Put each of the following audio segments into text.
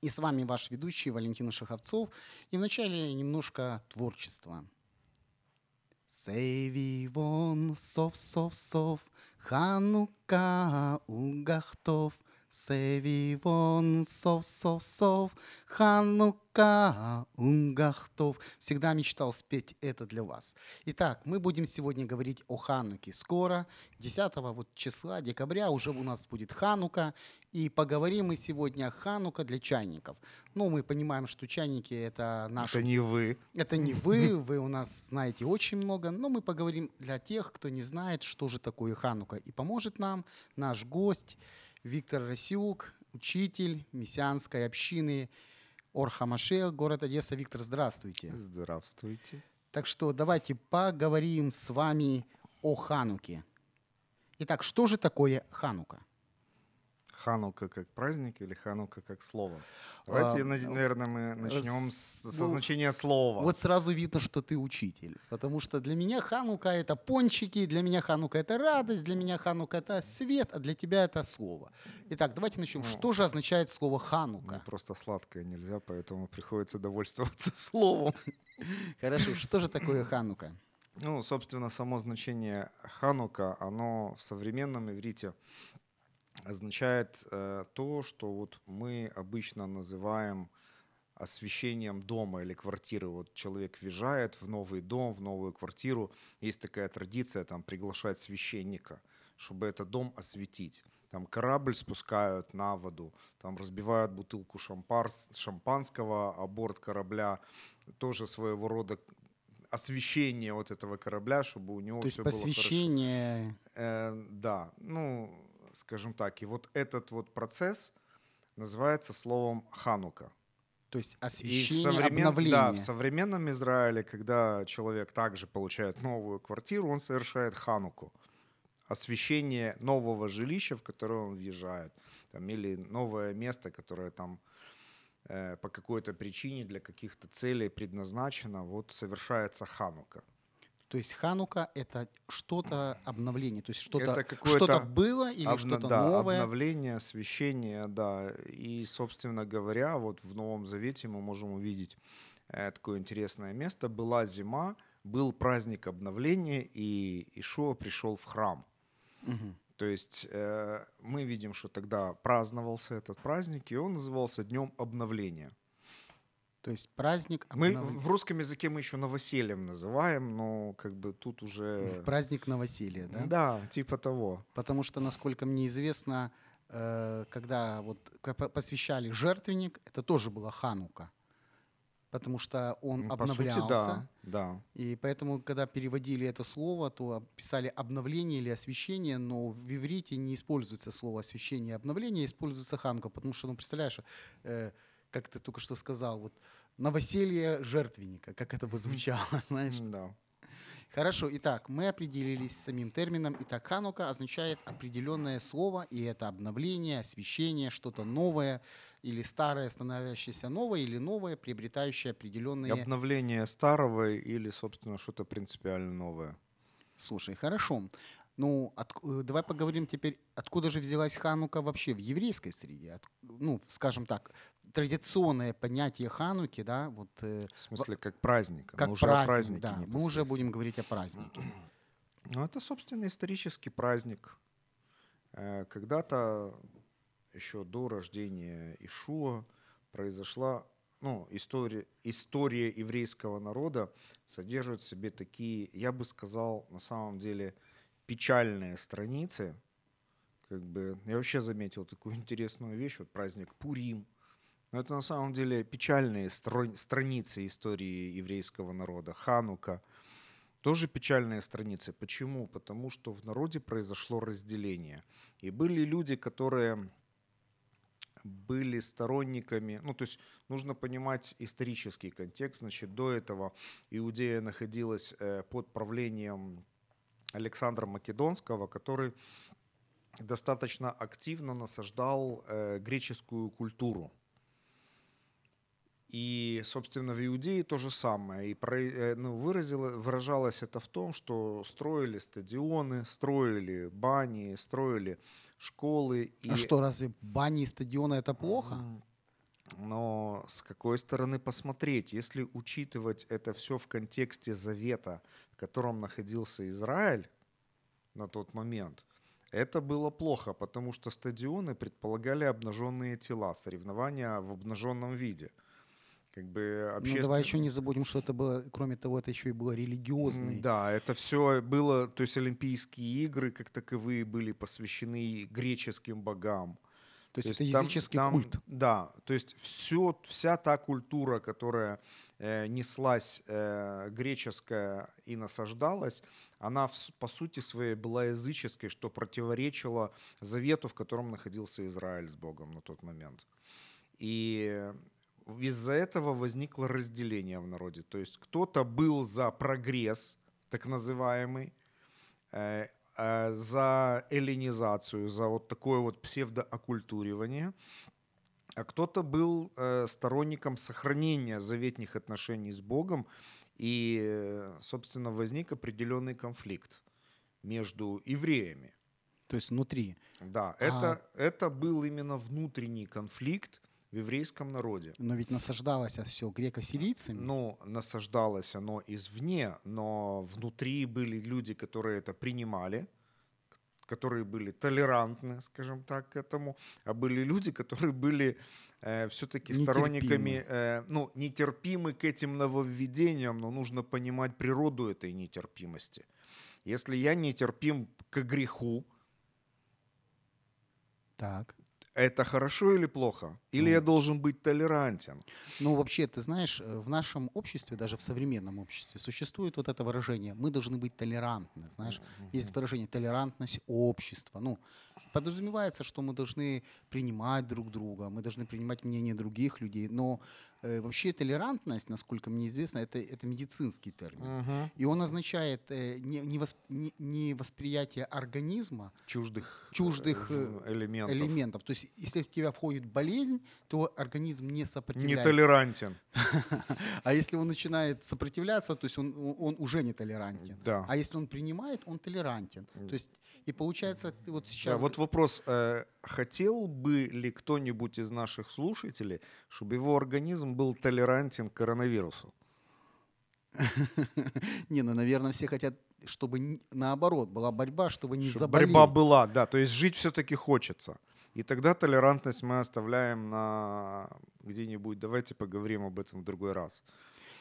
И с вами ваш ведущий Валентин Шаховцов. И вначале немножко творчества. Севивон, сов, сов, сов, Ханука угахтов. Севивон, сов, сов, сов, Ханука угахтов. Всегда мечтал спеть это для вас. Итак, мы будем сегодня говорить о Хануке. Скоро, 10 вот числа декабря, уже у нас будет Ханука. И поговорим мы сегодня о Ханука для чайников. Ну, мы понимаем, что чайники это наши... Это не вы. Это не вы, вы у нас знаете очень много, но мы поговорим для тех, кто не знает, что же такое Ханука. И поможет нам наш гость Виктор Расюк, учитель мессианской общины Орхамашех, город Одесса. Виктор, здравствуйте. Здравствуйте. Так что давайте поговорим с вами о Хануке. Итак, что же такое Ханука? Ханука как праздник или Ханука как слово? Давайте, А, на- наверное, мы начнем с- со ну, значения слова. Вот сразу видно, что ты учитель. Потому что для меня Ханука это пончики, для меня Ханука это радость, для меня Ханука это свет, а для тебя это слово. Итак, давайте начнем. Ну, Что же означает слово Ханука? просто сладкое нельзя, поэтому приходится довольствоваться словом. Хорошо, что же такое Ханука? Ну, собственно, само значение Ханука, оно в современном иврите означает э, то, что вот мы обычно называем освещением дома или квартиры. Вот человек въезжает в новый дом, в новую квартиру. Есть такая традиция там приглашать священника, чтобы этот дом осветить. Там корабль спускают на воду, там разбивают бутылку шампарс- шампанского, а борт корабля тоже своего рода освещение вот этого корабля, чтобы у него То есть все было хорошо. посвящение... Э, да, ну, скажем так, и вот этот вот процесс называется словом Ханука. То есть И в освящение, современ- обновление. Да, в современном Израиле, когда человек также получает новую квартиру, он совершает Хануку. Освещение нового жилища, в которое он въезжает. Там, или новое место, которое там э, по какой-то причине для каких-то целей предназначено, вот совершается Ханука. То есть Ханука это что-то обновление, то есть что-то что Обна- было или что-то да, новое. обновление, освещение, да. И, собственно говоря, вот в Новом Завете мы можем увидеть э, такое интересное место. Была зима, был праздник обновления, и Ишуа пришел в храм. Мгм. То есть э, мы видим, что тогда праздновался этот праздник, и он назывался Днем обновления. То есть праздник Мы обнов- в русском языке мы еще новосельем называем, но как бы тут уже... праздник новоселья, да? Да, типа того. Потому что, насколько мне известно, э, когда вот посвящали жертвенник, это тоже была Ханука. Потому что он Ну, по сути, обновлялся. да, да. И поэтому, когда переводили это слово, то писали обновление или освящение, но в иврите не используется слово освящение и обновление, используется ханука, потому что, ну, представляешь, э, как ты только что сказал, вот новоселье жертвенника, как это бы звучало, знаешь. Да. Хорошо, итак, мы определились с самим термином. Итак, ханука означает определенное слово, и это обновление, освещение, что-то новое или старое, становящееся новое, или новое, приобретающее определенные... Обновление старого или, собственно, что-то принципиально новое. Слушай, хорошо. Ну, от- э, давай поговорим теперь, откуда же взялась Ханука вообще в еврейской среде? От- ну, скажем так, традиционное понятие Хануки, да, вот э, В смысле, как праздник. как мы уже о праздник, празднике да, мы уже будем говорить о празднике. Ну, это, собственно, исторический праздник. Э, Когда-то, еще до рождения Ишуа, произошла ну, история, история еврейского народа содержит в себе такие, я бы сказал, на самом деле, печальные страницы. Как бы, я вообще заметил такую интересную вещь, вот праздник Пурим. Но это на самом деле печальные стро- страницы истории еврейского народа. Ханука. Тоже печальные страницы. Почему? Потому что в народе произошло разделение. И были люди, которые были сторонниками, ну то есть нужно понимать исторический контекст, значит до этого Иудея находилась э, под правлением Александра Македонского, который достаточно активно насаждал э, греческую культуру. И, собственно, в Иудее то же самое. И э, ну, выразило, выражалось это в том, что строили стадионы, строили бани, строили школы. И... А что, разве бани и стадионы это плохо? Но с какой стороны посмотреть? Если учитывать это все в контексте завета, в котором находился Израиль на тот момент, это было плохо, потому что стадионы предполагали обнаженные тела, соревнования в обнаженном виде. Как бы Ну, обществен- давай еще не забудем, что это было, кроме того, это еще и было М, религиозный. Да, это все было, то есть Олимпийские игры как таковые были посвящены греческим богам. То есть То это там- языческий там- культ. Да, то есть все, вся та культура, которая э, неслась э, греческая и насаждалась, она в по сути своей была языческой, что противоречило завету, в котором находился Израиль с Богом на тот момент. И из-за этого возникло разделение в народе. То есть кто-то был за прогресс, так называемый, э, за эллинизацию, за вот такое вот псевдооккультуривание, а кто-то был э, сторонником сохранения заветных отношений с Богом, и, э, собственно, возник определенный конфликт между евреями. То есть внутри. Да, А- это, это был именно внутренний конфликт в еврейском народе. Но ведь насаждалось все греко-сирийцами. Ну, насаждалось оно извне, но внутри были люди, которые это принимали, которые были толерантны, скажем так, к этому, а были люди, которые были все-таки Нетерпимы. сторонниками, э, ну, нетерпимы к этим нововведениям, но нужно понимать природу этой нетерпимости. Если я нетерпим к греху, Так. Это хорошо или плохо? Или Ну. я должен быть толерантен? Ну, вообще, ты знаешь, э, в нашем обществе, даже в современном обществе, существует вот это выражение «мы должны быть толерантны». Знаешь, есть выражение «толерантность общества». Ну, подразумевается, что мы должны принимать друг друга, мы должны принимать мнение других людей, но вообще толерантность, насколько мне известно, это, это медицинский термин. Мгм. И он означает э, не, не, восп- не- не восприятие организма, Чуждых, Чуждых, э, э, элементов. элементов. То есть, если в тебя входит болезнь, то организм не сопротивляется. Нетолерантен. А если он начинает сопротивляться, то есть он, он уже не толерантен. Да. А если он принимает, он толерантен. То есть, и получается, вот Да, сейчас... вот вопрос, э, хотел бы ли кто-нибудь из наших слушателей, чтобы его организм был толерантен к коронавирусу? Не, ну, наверное, все хотят, чтобы наоборот была борьба, чтобы не Чтоб заболеть. борьба была, да, то есть жить все-таки хочется. И тогда толерантность мы оставляем на где-нибудь, давайте поговорим об этом в другой раз.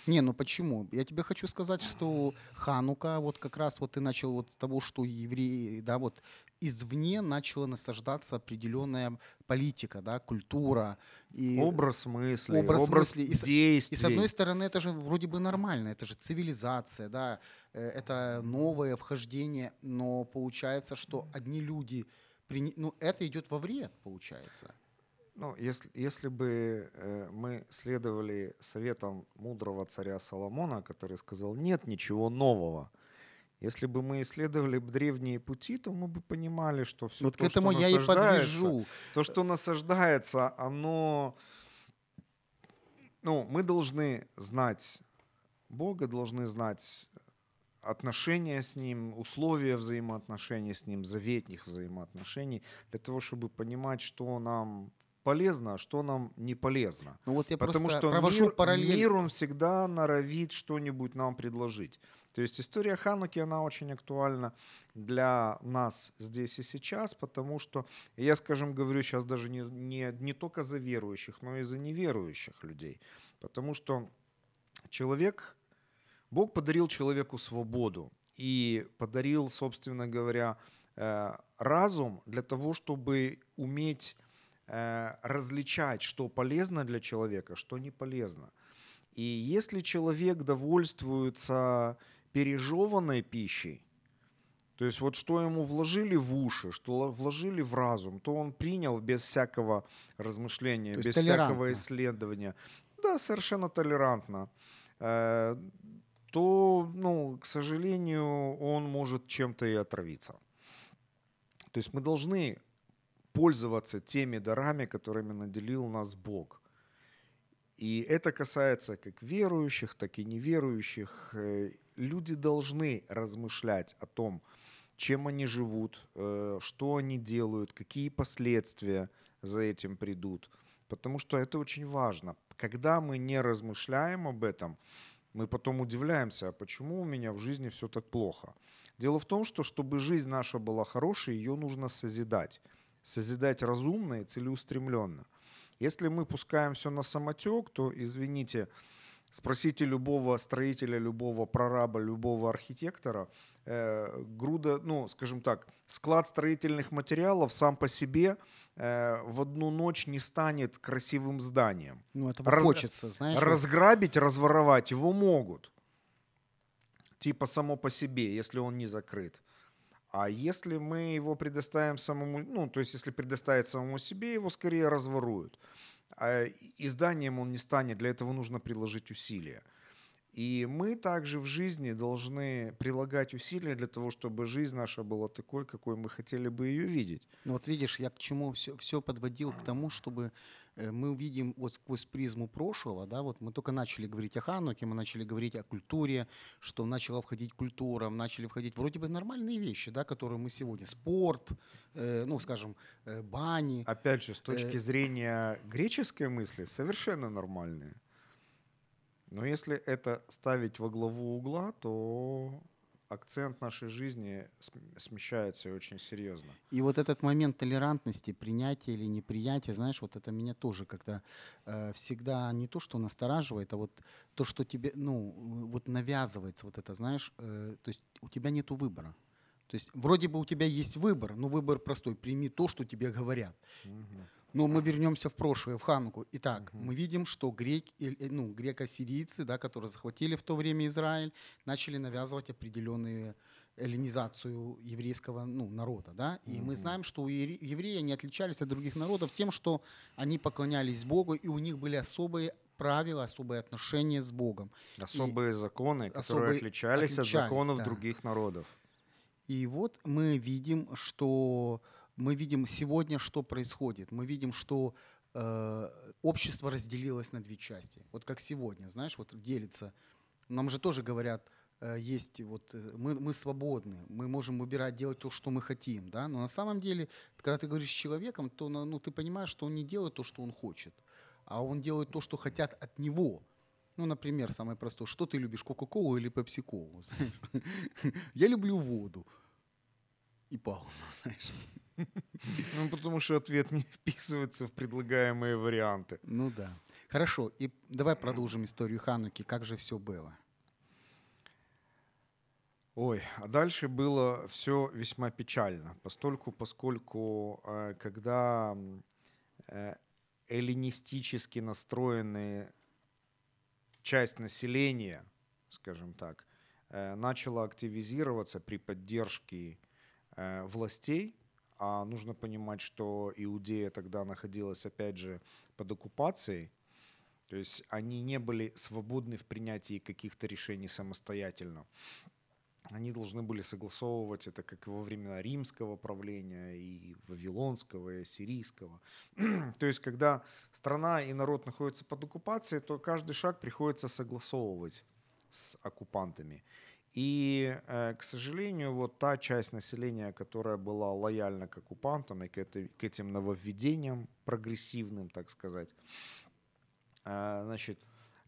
Не, ну почему? Я тебе хочу сказать, что Ханука, вот как раз вот ты начал вот с того, что евреи, да, вот извне начала насаждаться определенная политика, да, культура. И, Образ мысли, образ образ, мысли. И с- действий. и с одной стороны, это же вроде бы нормально, это же цивилизация, да, э, это новое вхождение, но получается, что одни люди, ну это идет во вред, получается. Ну, если, если бы э, мы следовали советам мудрого царя Соломона, который сказал, нет ничего нового, если бы мы исследовали древние пути, то мы бы понимали, что все вот то, к этому что я и подвяжу. то, что насаждается, оно... Ну, мы должны знать Бога, должны знать отношения с Ним, условия взаимоотношений с Ним, заветных взаимоотношений, для того, чтобы понимать, что нам полезно, а что нам не полезно. Ну вот я Потому что провожу мир, параллель. мир, он всегда норовит что-нибудь нам предложить. То есть история Хануки, она очень актуальна для нас здесь и сейчас, потому что, я, скажем, говорю сейчас даже не, не, не только за верующих, но и за неверующих людей. Потому что человек, Бог подарил человеку свободу и подарил, собственно говоря, э, разум для того, чтобы уметь различать, что полезно для человека, что не полезно. И если человек довольствуется пережеванной пищей, то есть вот что ему вложили в уши, что вложили в разум, то он принял без всякого размышления, без всякого исследования. Да, совершенно толерантно. Э, То, ну, к сожалению, он может чем-то и отравиться. То есть мы должны пользоваться теми дарами, которыми наделил нас Бог. И это касается как верующих, так и неверующих. Э, Люди должны размышлять о том, чем они живут, э, что они делают, какие последствия за этим придут. Потому что это очень важно. Когда мы не размышляем об этом, мы потом удивляемся, а почему у меня в жизни все так плохо. Дело в том, что чтобы жизнь наша была хорошей, ее нужно созидать. Созидать разумно и целеустремленно. Если мы пускаем все на самотек, то, извините, спросите любого строителя, любого прораба, любого архитектора, э, груда, ну, скажем так, склад строительных материалов сам по себе э, в одну ночь не станет красивым зданием. Ну, этого Раз- хочется, знаешь. Разграбить, разворовать его могут. Типа само по себе, если он не закрыт. А если мы его предоставим самому, ну, то есть если предоставить самому себе, его скорее разворуют. А и зданием он не станет, для этого нужно приложить усилия. И мы также в жизни должны прилагать усилия для того, чтобы жизнь наша была такой, какой мы хотели бы ее видеть. Ну, вот видишь, я к чему все, все подводил к тому, чтобы э, мы увидим вот сквозь призму прошлого, да, вот мы только начали говорить о Хануке, мы начали говорить о культуре, что начала входить культура, начали входить вроде бы нормальные вещи, да, которые мы сегодня, спорт, э, ну, скажем, э, бани, Опять же, с точки Э, зрения греческой мысли, совершенно нормальные. Но если это ставить во главу угла, то акцент нашей жизни см- смещается очень серьезно. И вот этот момент толерантности, принятия или неприятия, знаешь, вот это меня тоже как-то э, всегда не то, что настораживает, а вот то, что тебе, ну, вот навязывается вот это, знаешь, э, то есть у тебя нету выбора. То есть вроде бы у тебя есть выбор, но выбор простой, прими то, что тебе говорят. Но мы вернемся в прошлое, в Хануку. Итак, Мгм. мы видим, что грек, э, ну, греко-сирийцы, да, которые захватили в то время Израиль, начали навязывать определенную эллинизацию еврейского ну, народа. Да? И мы Мгм. знаем, что евреи они отличались от других народов тем, что они поклонялись Богу, и у них были особые правила, особые отношения с Богом. Особые законы, которые особые отличались, от отличались, законов да. других народов. И вот мы видим, что мы видим сегодня, что происходит. Мы видим, что э, общество разделилось на две части. Вот как сегодня, знаешь, вот делится. Нам же тоже говорят, э, есть вот э, мы, мы свободны, мы можем выбирать делать то, что мы хотим, да. Но на самом деле, когда ты говоришь с человеком, то ну, ты понимаешь, что он не делает то, что он хочет, а он делает то, что хотят от него. Ну, например, самое простое, что ты любишь, Кока-Колу или Пепси-Колу? Я люблю воду. И пауза, знаешь. Ну, потому что ответ не вписывается в предлагаемые варианты. Ну да. Хорошо, и давай продолжим историю Хануки. Как же все было? Ой, а дальше было все весьма печально, постольку, поскольку э, когда э, эллинистически настроенные часть населения, скажем так, э, начала активизироваться при поддержке э, властей, а нужно понимать, что Иудея тогда находилась, опять же, под оккупацией, то есть они не были свободны в принятии каких-то решений самостоятельно они должны были согласовывать это как во времена римского правления, и вавилонского, и ассирийского. то есть, когда страна и народ находятся под оккупацией, то каждый шаг приходится согласовывать с оккупантами. И, э, к сожалению, вот та часть населения, которая была лояльна к оккупантам и к этим нововведениям прогрессивным, так сказать, э, значит,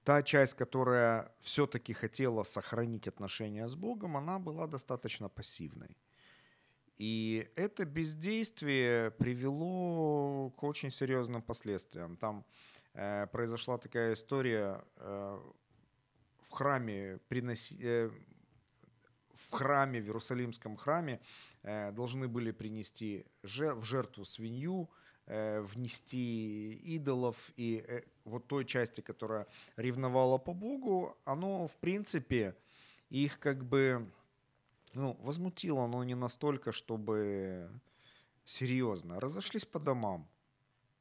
та часть, которая все-таки хотела сохранить отношения с Богом, она была достаточно пассивной. И это бездействие привело к очень серьезным последствиям. Там э, произошла такая история э, в храме приноси, э, в храме, в Иерусалимском храме э, должны были принести же, в жертву свинью, внести идолов, и э, вот той части, которая ревновала по Богу, оно, в принципе, их как бы ну, возмутило, но не настолько, чтобы серьезно. Разошлись по домам.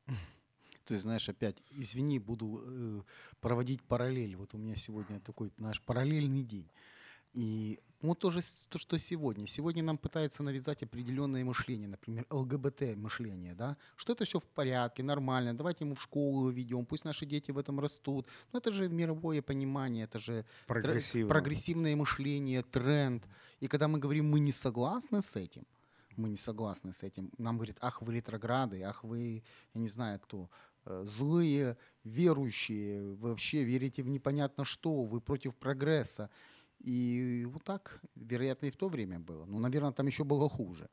То есть, знаешь, опять, извини, буду э, проводить параллель. Вот у меня сегодня такой наш параллельный день. И ну, вот тоже то, что сегодня. Сегодня нам пытаются навязать определенное мышление, например, ЛГБТ-мышление, да, что это все в порядке, нормально, давайте ему в школу ведем, пусть наши дети в этом растут. Но это же мировое понимание, это же Прогрессивно. прогрессивное мышление, тренд. И когда мы говорим, мы не согласны с этим, мы не согласны с этим, нам говорят, ах, вы ретрограды, ах, вы, я не знаю кто, э, злые верующие, вообще верите в непонятно что, вы против прогресса. И вот так, вероятно, и в то время было. Ну, наверное, там еще было хуже.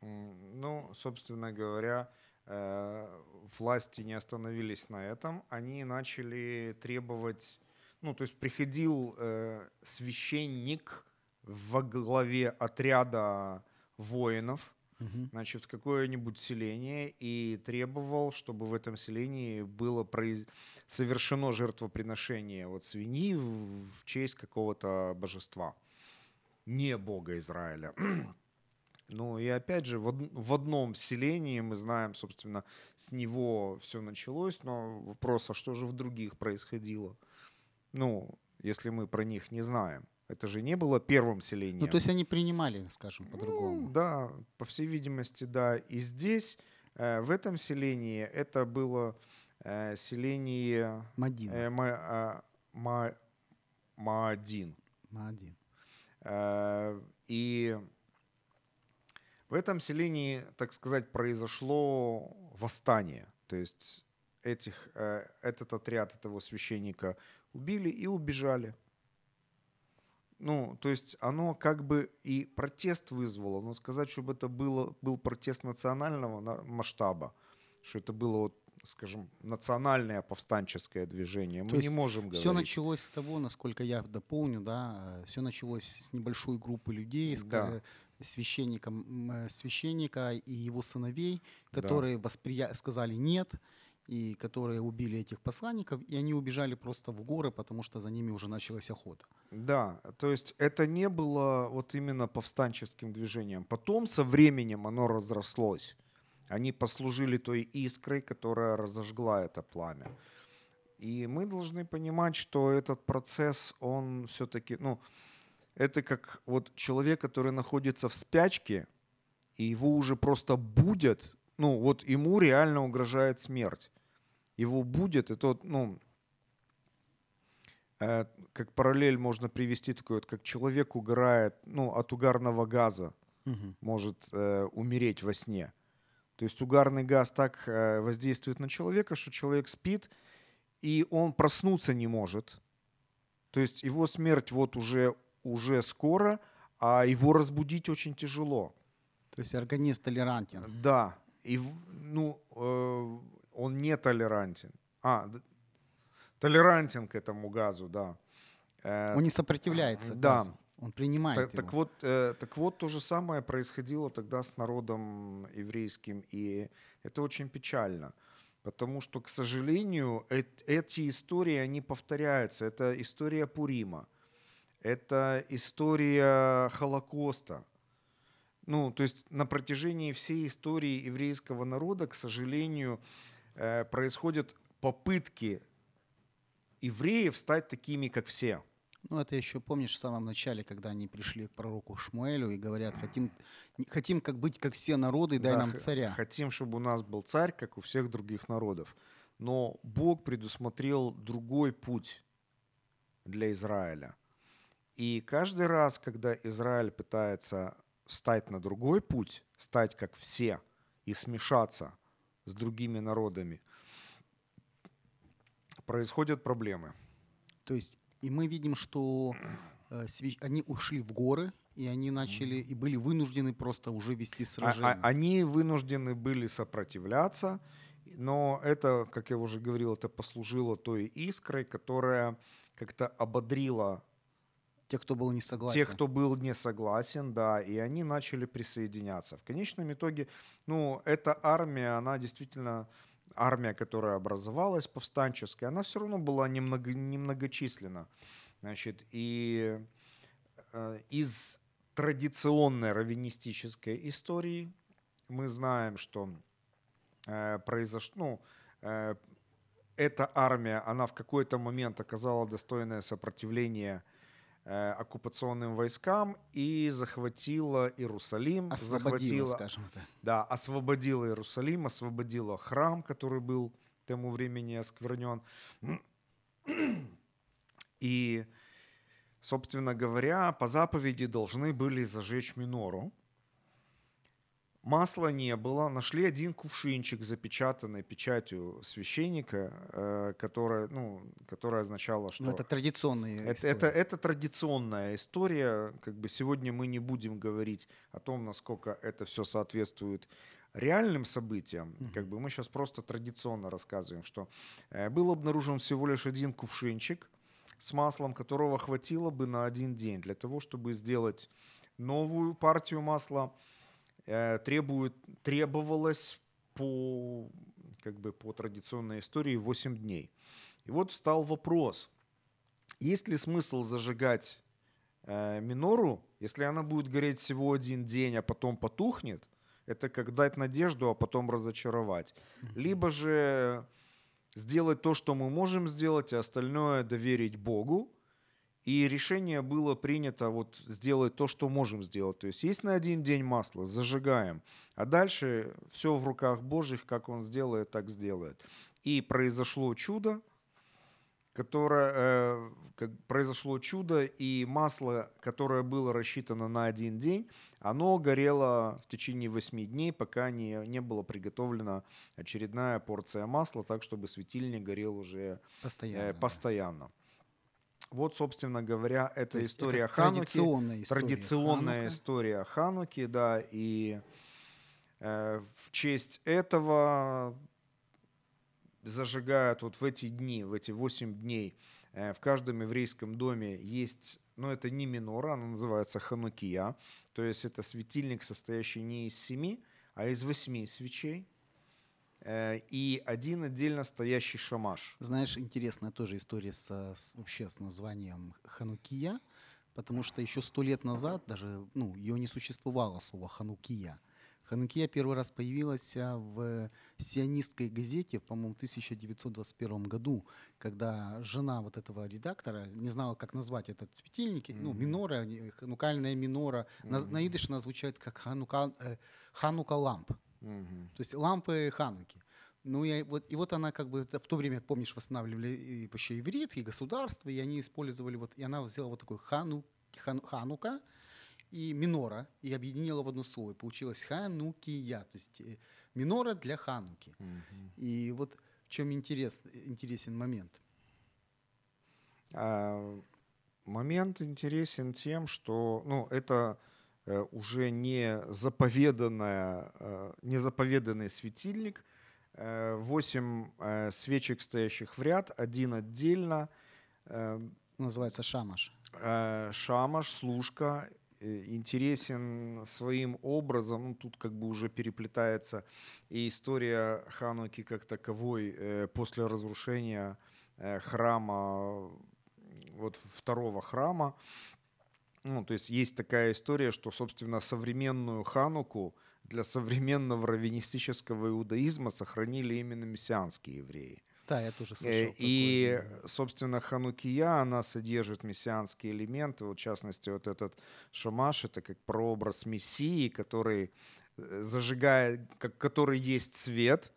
Ну, собственно говоря, э, власти не остановились на этом. Они начали требовать, ну, то есть приходил э, священник во главе отряда воинов, Мгм. значит, в какое-нибудь селение и требовал, чтобы в этом селении было произ- совершено жертвоприношение вот свиньи в, честь какого-то божества, не бога Израиля. Ну и опять же, в, в одном селении, мы знаем, собственно, с него все началось, но вопрос, а что же в других происходило? Ну, если мы про них не знаем. Это же не было первым селением. Ну, то есть они принимали, скажем, по-другому. Ну, да, по всей видимости, да. И здесь, э, в этом селении, это было э, селение Мадина. э, Ма- а, Ма- Маадин. Мадин. Э, И в этом селении, так сказать, произошло восстание. То есть этих, э, этот отряд этого священника убили и убежали. Ну, то есть оно как бы и протест вызвало, но сказать, чтобы это было, был протест национального на- масштаба, что это было, вот, скажем, национальное повстанческое движение, мы То не можем говорить. Все началось с того, насколько я дополню, да, все началось с небольшой группы людей, с Да. ка- священника, м, э, священника и его сыновей, Да. которые восприя... сказали нет, и которые убили этих посланников, и они убежали просто в горы, потому что за ними уже началась охота. Да, то есть это не было вот именно повстанческим движением. Потом со временем оно разрослось. Они послужили той искрой, которая разожгла это пламя. И мы должны понимать, что этот процесс, он все-таки, ну, это как вот человек, который находится в спячке, и его уже просто будет, ну, вот ему реально угрожает смерть. Его будет, и тот, ну, э, как параллель можно привести такой вот, как человек угорает, ну, от угарного газа, Мгм. может э, умереть во сне. То есть угарный газ так э, воздействует на человека, что человек спит, и он проснуться не может. То есть его смерть вот уже, уже скоро, а его разбудить очень тяжело. То есть организм толерантен. Да, и ну, э, он не толерантен. А, толерантен к этому газу, да. Э, Он не сопротивляется да. газу, он принимает так, его. так вот, э, так вот, то же самое происходило тогда с народом еврейским, и это очень печально, потому что, к сожалению, эт- эти истории, они повторяются. Это история Пурима, это история Холокоста. Ну, то есть на протяжении всей истории еврейского народа, к сожалению, э, происходят попытки евреев стать такими, как все. Ну, это еще помнишь в самом начале, когда они пришли к пророку Шмуэлю и говорят, хотим, хотим как быть, как все народы, дай Да, нам царя. Хотим, чтобы у нас был царь, как у всех других народов. Но Бог предусмотрел другой путь для Израиля. И каждый раз, когда Израиль пытается встать на другой путь, стать как все и смешаться с другими народами, происходят проблемы. То есть, и мы видим, что э, они ушли в горы, и они начали, и были вынуждены просто уже вести А- сражения. а- они вынуждены были сопротивляться, но это, как я уже говорил, это послужило той искрой, которая как-то ободрила Те, кто был не согласен. тех, кто был не согласен, да, и они начали присоединяться. В конечном итоге, ну, эта армия, она действительно армия, которая образовалась повстанческая, она все равно была немного, немногочисленна. Значит, и э, из традиционной раввинистической истории мы знаем, что э, произошло, ну, э, эта армия, она в какой-то момент оказала достойное сопротивление э, оккупационным войскам и захватила Иерусалим, Освободила, захватила, скажем так. да, освободила Иерусалим, освободила храм, который был к тому времени осквернен. И, собственно говоря, по заповеди должны были зажечь минору. Масла не было. Нашли один кувшинчик, запечатанный печатью священника, э, которая, ну, которая означала, что... Ну, это традиционные Это, истории. это, это традиционная история. Как бы сегодня мы не будем говорить о том, насколько это все соответствует реальным событиям. Как бы мы сейчас просто традиционно рассказываем, что э, был обнаружен всего лишь один кувшинчик с маслом, которого хватило бы на один день для того, чтобы сделать новую партию масла. Э, требует, требовалось по, как бы по традиционной истории 8 дней. И вот встал вопрос, есть ли смысл зажигать э, минору, если она будет гореть всего один день, а потом потухнет? Это как дать надежду, а потом разочаровать. Либо же сделать то, что мы можем сделать, а остальное доверить Богу. И решение было принято вот сделать то, что можем сделать. То есть есть на один день масло, зажигаем. А дальше все в руках Божьих, как Он сделает, так сделает. И произошло чудо, которое э, как произошло чудо, и масло, которое было рассчитано на один день, оно горело в течение восьми дней, пока не, не была приготовлена очередная порция масла, так чтобы светильник горел уже Постоянно. э, да. Вот, собственно говоря, это история это Хануки. традиционная история Традиционная Ханука. история Хануки, да, и э, в честь этого зажигают вот в эти дни, в эти 8 дней, э, в каждом еврейском доме есть, ну это не минора, она называется ханукия, то есть это светильник, состоящий не из семи, а из восьми свечей, и один отдельно стоящий шамаш. Знаешь, интересная тоже история со, с, вообще с названием Ханукия, потому что еще сто лет назад даже, ну, ее не существовало слово Ханукия. Ханукия первый раз появилась а, в сионистской газете, по-моему, в 1921 году, когда жена вот этого редактора не знала, как назвать этот светильник, ну, Мгм. минора, э, ханукальная минора, на, на идыш она звучит как ханука, э, ханука ламп. Мгм. То есть лампы Хануки. Ну, и вот, и вот она как бы в то время, помнишь, восстанавливали и еще иврит, и государство, и они использовали вот, и она взяла вот такой хану, хану- ханука и минора, и объединила в одно слово. И получилось ханукия, то есть э, минора для хануки. Мгм. И вот в чем интерес, интересен момент. А, Момент интересен тем, что ну, это уже не заповеданная, э, не заповеданный светильник. Э, Восемь э, свечек, стоящих в ряд, один отдельно. Э, Называется шамаш. э, Шамаш, служка э, интересен своим образом. Ну, тут как бы уже переплетается и история Хануки как таковой э, после разрушения э, храма, вот второго храма. Ну, то есть есть такая история, что, собственно, современную Хануку для современного раввинистического иудаизма сохранили именно мессианские евреи. Да, я тоже Э, слышал. И, такое. собственно, Ханукия, она содержит мессианские элементы. Вот, в частности, вот этот шамаш, это как прообраз Мессии, который э, зажигает, как, который есть свет,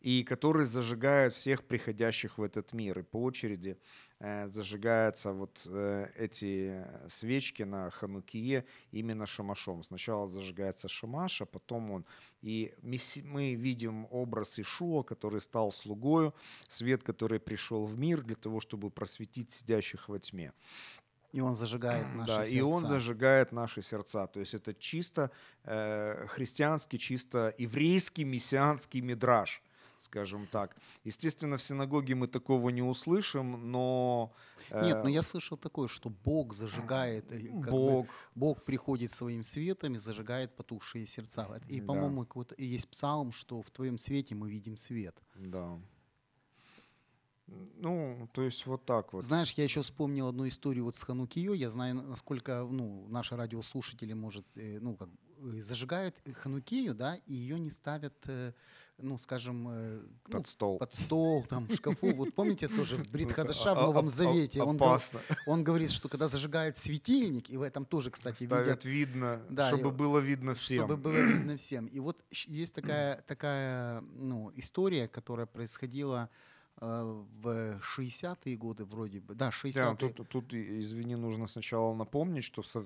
и который зажигает всех приходящих в этот мир. И по очереди зажигаются вот э, эти свечки на Ханукие именно шамашом. Сначала зажигается шамаш, а потом он. И мы видим образ Ишуа, который стал слугою, свет, который пришел в мир для того, чтобы просветить сидящих во тьме. И он зажигает наши да, сердца. и он зажигает наши сердца. То есть это чисто э, христианский, чисто еврейский мессианский мидраж. Скажем так. Естественно, в синагоге мы такого не услышим, но... э, Нет, но я слышал такое, что Бог зажигает, э, как бы, Бог, Бог приходит своим светом и зажигает потухшие сердца. И, Да. по-моему, вот и есть псалм, что в твоем свете мы видим свет. да. Ну, то есть вот так вот. Знаешь, я еще вспомнил одну историю вот с Ханукио. Я знаю, насколько ну, наши радиослушатели, может, э, ну, как, э, зажигают Ханукию, да, и ее не ставят, ну, скажем, э, ну, под стол. под стол, там, в шкафу. Вот помните тоже Брит Это Хадаша в Новом Завете? Он, Опасно. он говорит, что когда зажигают светильник, и в этом тоже, кстати, видят Ставят видно, Да, чтобы и- было видно всем. чтобы было видно всем. И вот есть такая, такая ну, история, которая происходила э, в 60-е годы вроде бы. Да, 60-е. Да, тут, тут, извини, нужно сначала напомнить, что в, со-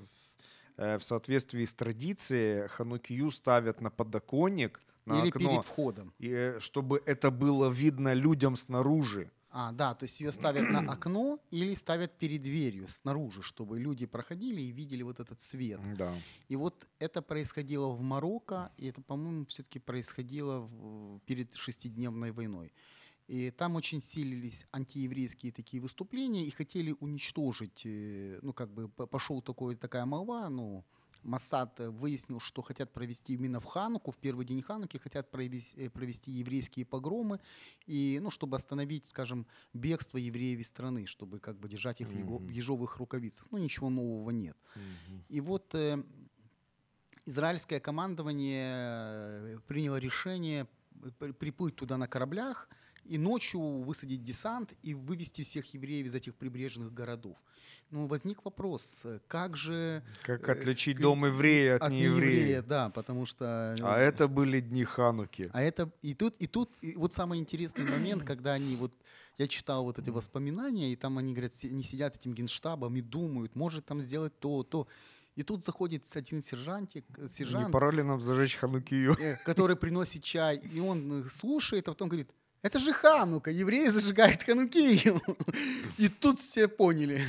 э, в соответствии с традицией Ханукию ставят на подоконник, на Или окно, перед входом. и, э, чтобы это было видно людям снаружи. А, да, то есть ее ставят на окно или ставят перед дверью снаружи, чтобы люди проходили и видели вот этот свет. Да. И вот это происходило в Марокко, и это, по-моему, все-таки происходило в- перед шестидневной войной. И там очень силились антиеврейские такие выступления и хотели уничтожить, э, ну, как бы пошел такой, такая молва, ну, Массад э, выяснил, что хотят провести именно в Хануку, в первый день Хануки, хотят провести, провести еврейские погромы, и, ну, чтобы остановить, скажем, бегство евреев из страны, чтобы как бы держать их его- в ежовых рукавицах. Ну, ничего нового нет. И вот э, израильское командование э, приняло решение при- приплыть туда на кораблях и ночью высадить десант и вывести всех евреев из этих прибрежных городов. Ну, возник вопрос, э, как же Как Э, отличить к- дом еврея от, от нееврея? нееврея, да, потому что... А э, это были дни Хануки. а это и тут, и тут, и вот самый интересный момент, когда они вот, я читал вот эти воспоминания, и там они говорят, они сидят этим генштабом и думают, может там сделать то, то. И тут заходит один сержантик, э, Не сержант, пора ли нам зажечь Ханукию? э, который приносит чай, и он э, слушает, а потом говорит, это же Ханука, евреи зажигают Ханукию. И тут все поняли.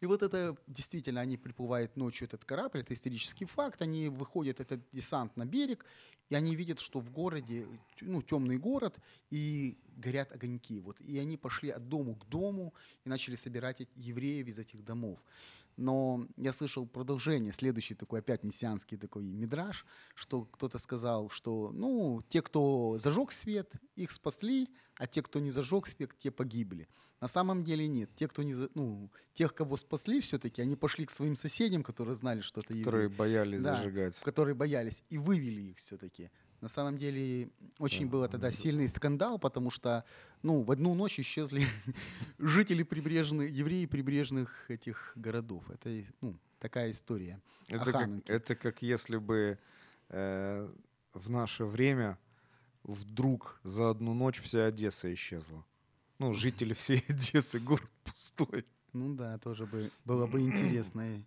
И вот это действительно, они приплывают ночью, этот корабль, это исторический факт, они выходят, этот десант на берег, и они видят, что в городе, ну, темный город, и горят огоньки. Вот, и они пошли от дому к дому и начали собирать евреев из этих домов. Но я слышал продолжение, следующий такой опять мессианский такой мидраж, что кто-то сказал, что ну, те, кто зажег свет, их спасли, а те, кто не зажег свет, те погибли. На самом деле нет. Те, кто не, ну, тех, кого спасли все-таки, они пошли к своим соседям, которые знали, что это евреи Которые боялись Да. зажигать. которые боялись, и вывели их все-таки. На самом деле очень Да, был тогда сильный скандал, потому что ну, в одну ночь исчезли жители прибрежных, евреи прибрежных этих городов. Это ну, такая история. Это как, это как если бы э, в наше время вдруг за одну ночь вся Одесса исчезла. Ну, жители всей Одессы, город пустой. Ну да, тоже бы, было бы интересно.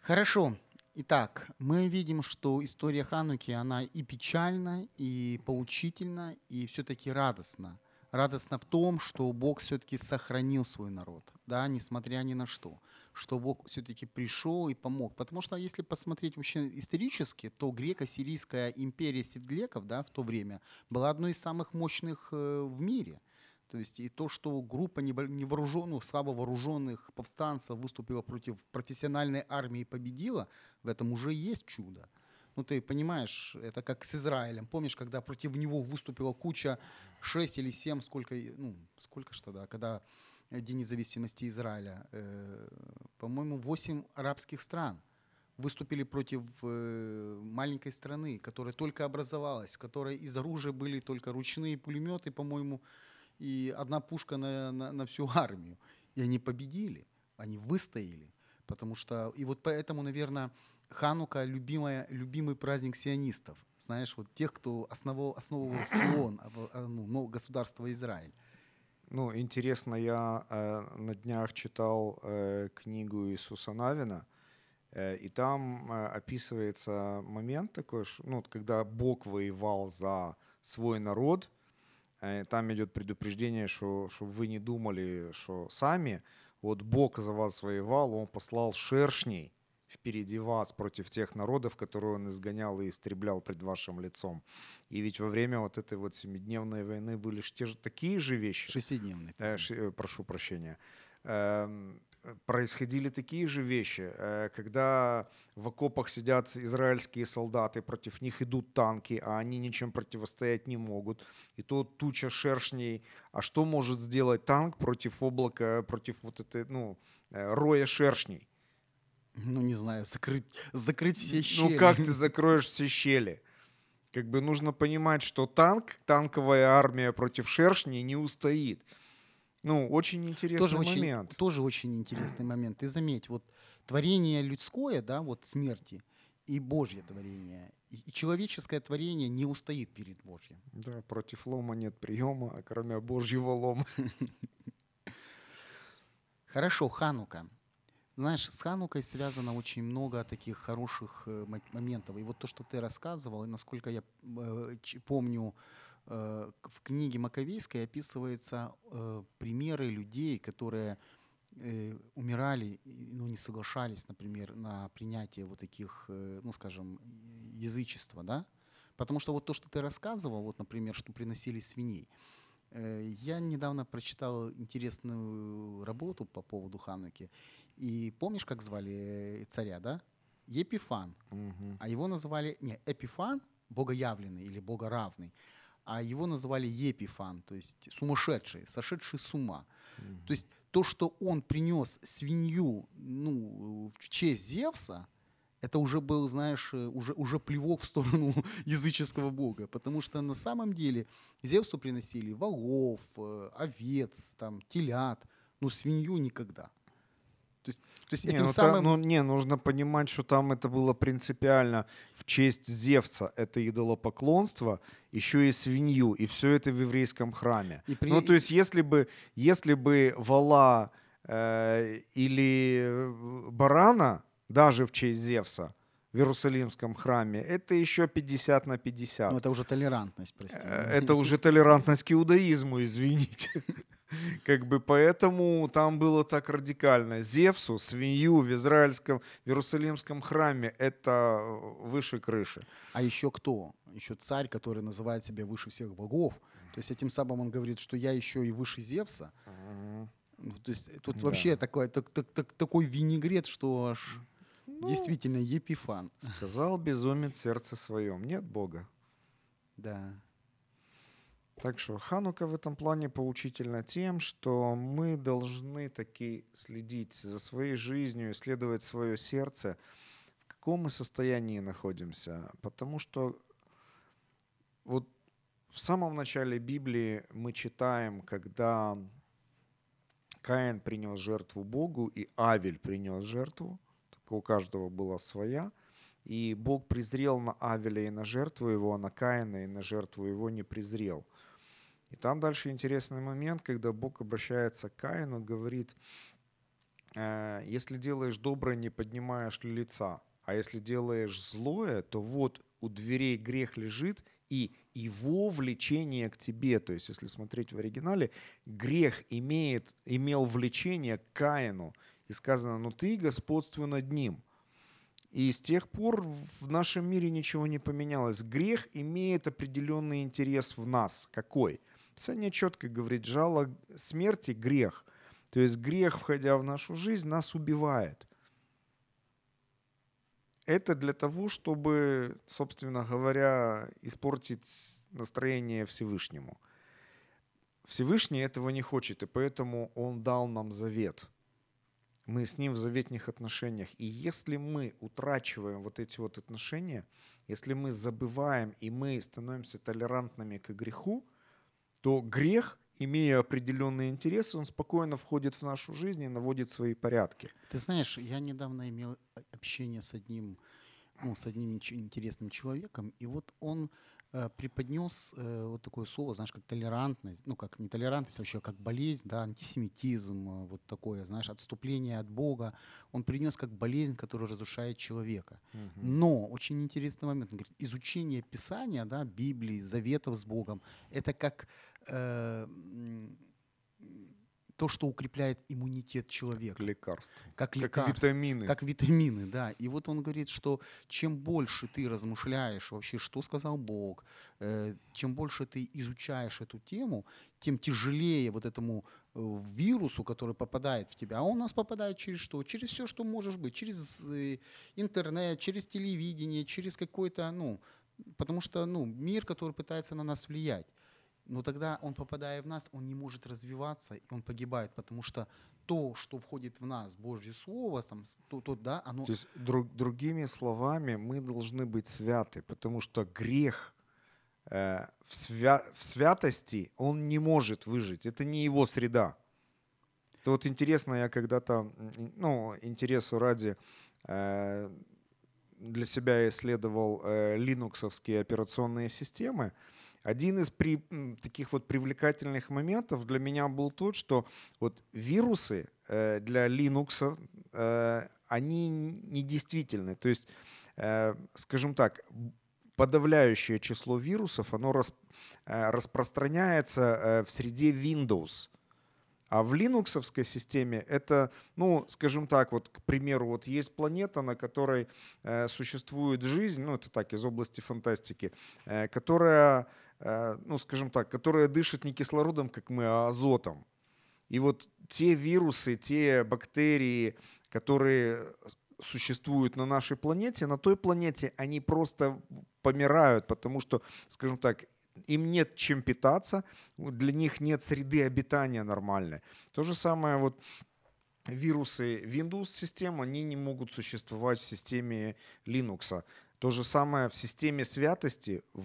Хорошо. Итак, мы видим, что история Хануки, она и печальна, и поучительна, и все-таки радостна. Радостна в том, что Бог все-таки сохранил свой народ, да, несмотря ни на что. Что Бог все-таки пришел и помог. Потому что если посмотреть вообще исторически, то греко-сирийская империя севдлеков да, в то время была одной из самых мощных э, в мире. То есть и то, что группа невооруженных, слабо вооруженных повстанцев выступила против профессиональной армии и победила, в этом уже есть чудо. Ну, ты понимаешь, это как с Израилем. Помнишь, когда против него выступила куча 6 или 7, сколько, ну, сколько ж тогда, когда э, День независимости Израиля, э, по-моему, 8 арабских стран выступили против э, маленькой страны, которая только образовалась, в которой из оружия были только ручные пулеметы, по-моему, и одна пушка на, на, на всю армию. И они победили, они выстояли. Потому что, и вот поэтому, наверное, Ханука любимая, любимый праздник сионистов. Знаешь, вот тех, кто основал, основывал Сион, а а, ну, государство Израиль. Ну, интересно, я э, на днях читал э, книгу Иисуса Навина, э, и там э, описывается момент такой, ш- ну, когда Бог воевал за свой народ, там идет предупреждение, что чтобы вы не думали, что сами, вот Бог за вас воевал, Он послал шершней впереди вас против тех народов, которые он изгонял и истреблял пред вашим лицом. И ведь во время вот этой вот семидневной войны были ж те же такие же вещи. Шестидневный. Э, ш- э, прошу прощения. Эм, происходили такие же вещи, э, когда в окопах сидят израильские солдаты, против них идут танки, а они ничем противостоять не могут. И то туча шершней. А что может сделать танк против облака, против вот этой, ну, э, роя шершней? Ну, не знаю, закрыть, закрыть все щели. Ну как ты закроешь все щели? Как бы нужно понимать, что танк, танковая армия против шершней не устоит. Ну, очень интересный тоже очень, момент. тоже очень интересный момент. Ты заметь, вот творение людское, да, вот смерти, и Божье творение, и и человеческое творение не устоит перед Божьим. Да, против лома нет приема, а кроме божьего лома. Хорошо, Ханука. Знаешь, с Ханукой связано очень много таких хороших э, мо- моментов. И вот то, что ты рассказывал, и насколько я э, помню, в книге Маковейской описываются э, примеры людей, которые э, умирали, и, ну, не соглашались, например, на принятие вот таких, э, ну, скажем, язычества, да? Потому что вот то, что ты рассказывал, вот, например, что приносили свиней, Э, Я недавно прочитал интересную работу по поводу Хануки. И помнишь, как звали э, царя, да? Епифан. Мгм. А его называли... Не, Эпифан, богоявленный или богоравный. А его называли Епифан, то есть сумасшедший, сошедший с ума. Мгм. То есть то, что он принес свинью ну, в честь Зевса, это уже был, знаешь, уже, уже плевок в сторону языческого бога. Потому что на самом деле Зевсу приносили волов, э, овец, там, телят, но свинью никогда. То есть, то есть Не, этим ну, та- самым... ну, не, нужно понимать, что там это было принципиально в честь Зевса. Это идолопоклонство, еще и свинью, и все это в еврейском храме. и при- Ну, то есть, если бы, если бы вала э, или э, барана, даже в честь Зевса, в Иерусалимском храме, это еще 50 на 50. ну, это уже толерантность, прости. Э, Это уже толерантность к иудаизму, извините. Как бы поэтому там было так радикально. Зевсу, свинью в израильском, в Иерусалимском храме это э, выше крыши. А еще кто? Еще царь, который называет себя выше всех богов. То есть этим самым он говорит, что я еще и выше Зевса. Ну, то есть тут Да. вообще такой, так, так, так- такой винегрет, что аж Ну, действительно епифан. Сказал безумец сердце своем. Нет Бога. Да. Так что Ханука в этом плане поучительна тем, что мы должны таки следить за своей жизнью, исследовать свое сердце, в каком мы состоянии находимся. Потому что вот в самом начале Библии мы читаем, когда Каин принес жертву Богу и Авель принес жертву, только у каждого была своя, и Бог презрел на Авеля и на жертву его, а на Каина и на жертву его не презрел. И там дальше интересный момент, когда Бог обращается к Каину, говорит, «Э, если делаешь доброе, не поднимаешь ли лица, а если делаешь злое, то вот у дверей грех лежит, и его влечение к тебе, то есть если смотреть в оригинале, грех имеет, имел влечение к Каину, и сказано, ну ты господствуй над ним. И с тех пор в нашем мире ничего не поменялось. Грех имеет определенный интерес в нас. Какой? Писание четко говорит, жало смерти – грех. То есть грех, входя в нашу жизнь, нас убивает. Это для того, чтобы, собственно говоря, испортить настроение Всевышнему. Всевышний этого не хочет, и поэтому Он дал нам завет. Мы с Ним в заветных отношениях. И если мы утрачиваем вот эти вот отношения, если мы забываем и мы становимся толерантными к греху, то грех, имея определенные интересы, он спокойно входит в нашу жизнь и наводит свои порядки. Ты знаешь, я недавно имел общение с одним, ну, с одним интересным человеком, и вот он э, преподнес э, вот такое слово, знаешь, как толерантность, ну, как не толерантность, а вообще как болезнь, да, антисемитизм, э, вот такое, знаешь, отступление от Бога. Он принес как болезнь, которая разрушает человека. Но очень интересный момент. Он говорит, изучение Писания, да, Библии, заветов с Богом, это как э, то, что укрепляет иммунитет человека, Как лекарство. как Как лекарство, витамины. как витамины, да. И вот он говорит, что чем больше ты размышляешь вообще, что сказал Бог, э, чем больше ты изучаешь эту тему, тем тяжелее вот этому э, вирусу, который попадает в тебя. А он у нас попадает через что? Через все, что можешь быть. Через э, интернет, через телевидение, через какой-то, ну, потому что, ну, мир, который пытается на нас влиять. Но тогда он, попадая в нас, он не может развиваться, и он погибает, потому что то, что входит в нас, Божье Слово, там, то, то да, оно... То есть, друг- другими словами, мы должны быть святы, потому что грех э, в, свя- в святости, он не может выжить. Это не его среда. Это вот интересно, я когда-то, ну, интересу ради, э, для себя исследовал э, линуксовские операционные системы. Один из при, таких вот привлекательных моментов для меня был тот, что вот вирусы э, для Linux, э, они недействительны. То есть, э, скажем так, подавляющее число вирусов, оно рас- э, распространяется э, в среде Windows. А в линуксовской системе это, ну, скажем так, вот, к примеру, вот есть планета, на которой э, существует жизнь, ну, это так, из области фантастики, э, которая, ну, скажем так, которая дышит не кислородом, как мы, а азотом. И вот те вирусы, те бактерии, которые существуют на нашей планете, на той планете они просто помирают, потому что, скажем так, им нет чем питаться, для них нет среды обитания нормальной. То же самое вот вирусы Windows-систем, они не могут существовать в системе Linux. То же самое в системе святости, в,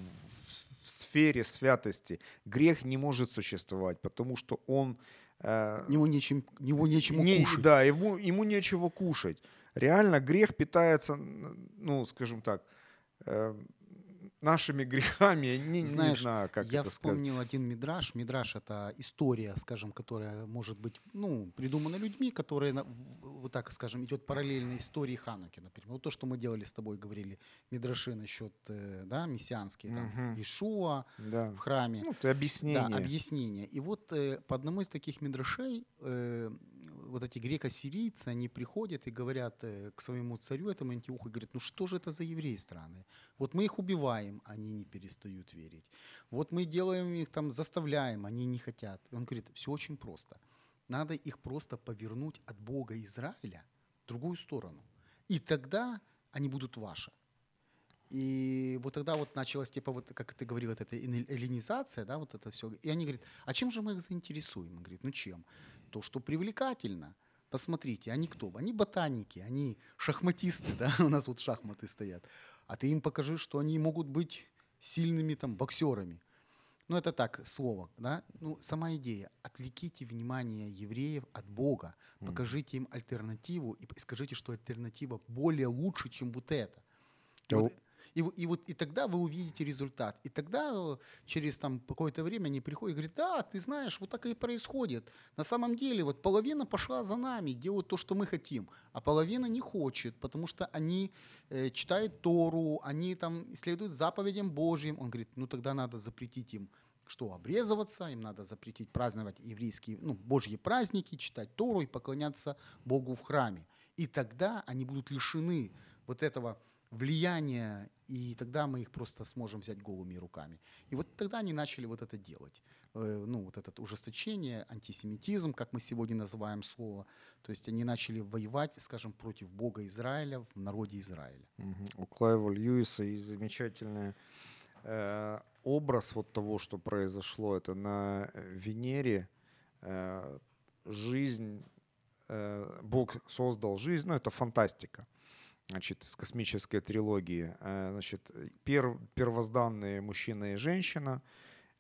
в сфере святости грех не может существовать, потому что он... э, Него нечем, него нечему не- кушать. Да, ему, ему нечего кушать. Реально грех питается, ну, скажем так, э, нашими грехами. Не, не Знаешь, знаю, как Я это сказать. вспомнил один мидраж. Мидраж — это история, скажем, которая может быть ну, придумана людьми, которая, вот так скажем, идет параллельно истории Хануки, например. Вот то, что мы делали с тобой, говорили, мидраши насчет э, да, мессианские, там, Мгм. Ишуа Да. в храме. Ну, это объяснение. Да, объяснение. И вот э, по одному из таких мидрашей э, вот эти греко-сирийцы, они приходят и говорят э, к своему царю, этому Антиоху, и говорят, ну что же это за евреи страны? Вот мы их убиваем, они не перестают верить. Вот мы делаем их там, заставляем, они не хотят. И он говорит, все очень просто. Надо их просто повернуть от Бога Израиля в другую сторону. И тогда они будут ваши. И вот тогда вот началась, типа, вот, как ты говорил, вот эта эллинизация, да, вот это все. И они говорят, а чем же мы их заинтересуем? Он говорит, ну чем? То, что привлекательно. Посмотрите, они кто? Они ботаники, они шахматисты, да, у нас вот шахматы стоят. А ты им покажи, что они могут быть сильными там боксерами. Ну, это так, слово, да? Ну, сама идея. Отвлеките внимание евреев от Бога. Покажите им альтернативу и скажите, что альтернатива более лучше, чем вот это. Вот, и, и вот и тогда вы увидите результат. И тогда э, через там какое-то время они приходят и говорят, да, ты знаешь, вот так и происходит. На самом деле вот половина пошла за нами, делают то, что мы хотим, а половина не хочет, потому что они э, читают Тору, они там следуют заповедям Божьим. Он говорит, ну тогда надо запретить им что, обрезываться, им надо запретить праздновать еврейские, ну, божьи праздники, читать Тору и поклоняться Богу в храме. И тогда они будут лишены вот этого влияния, и тогда мы их просто сможем взять голыми руками. И вот тогда они начали вот это делать. Э, Ну, вот это ужесточение, антисемитизм, как мы сегодня называем слово. То есть они начали воевать, скажем, против Бога Израиля в народе Израиля. У Клайва Льюиса есть замечательный э, образ вот того, что произошло. Это на Венере э, жизнь, э, Бог создал жизнь, ну это фантастика, значит, из космической трилогии. Э, значит, пер- первозданные мужчина и женщина,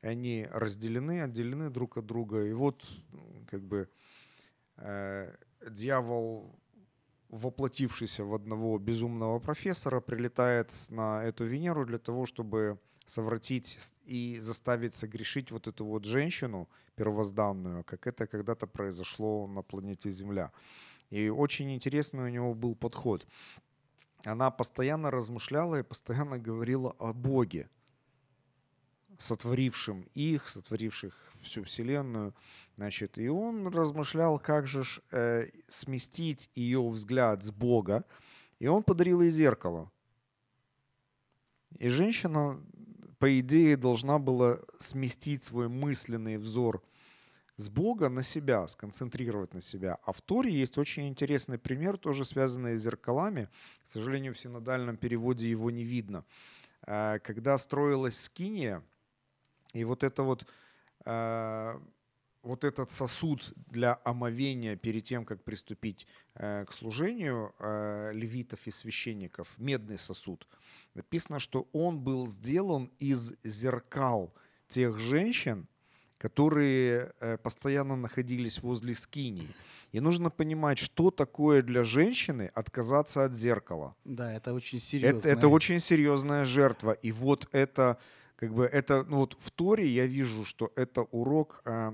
они разделены, отделены друг от друга. И вот как бы э, дьявол воплотившийся в одного безумного профессора, прилетает на эту Венеру для того, чтобы совратить с- и заставить согрешить вот эту вот женщину первозданную, как это когда-то произошло на планете Земля. И очень интересный у него был подход. Она постоянно размышляла и постоянно говорила о Боге, сотворившем их, сотворивших всю Вселенную. Значит, и он размышлял, как же ж, э, сместить ее взгляд с Бога. И он подарил ей зеркало. И женщина, по идее, должна была сместить свой мысленный взор с Бога на себя, сконцентрировать на себя. А в Торе есть очень интересный пример, тоже связанный с зеркалами. К сожалению, в синодальном переводе его не видно. Э, когда строилась скиния, и вот это вот э, вот этот сосуд для омовения перед тем, как приступить э, к служению левитов и священников, медный сосуд, написано, что он был сделан из зеркал тех женщин, которые э, постоянно находились возле скинии. И нужно понимать, что такое для женщины отказаться от зеркала. Да, это очень серьезно. Это, это очень серьезная жертва. И вот это, как бы, это, ну вот в Торе я вижу, что это урок, э,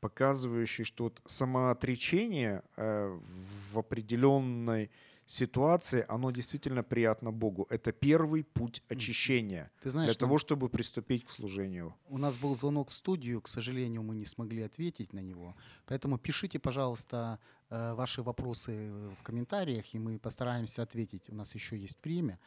показывающий, что вот самоотречение э, в определенной ситуации, оно действительно приятно Богу. Это первый путь очищения Ты знаешь, для того, чтобы приступить к служению. у нас был звонок в студию, к сожалению, мы не смогли ответить на него. Поэтому пишите, пожалуйста, э, ваши вопросы в комментариях, и мы постараемся ответить. У нас еще есть время.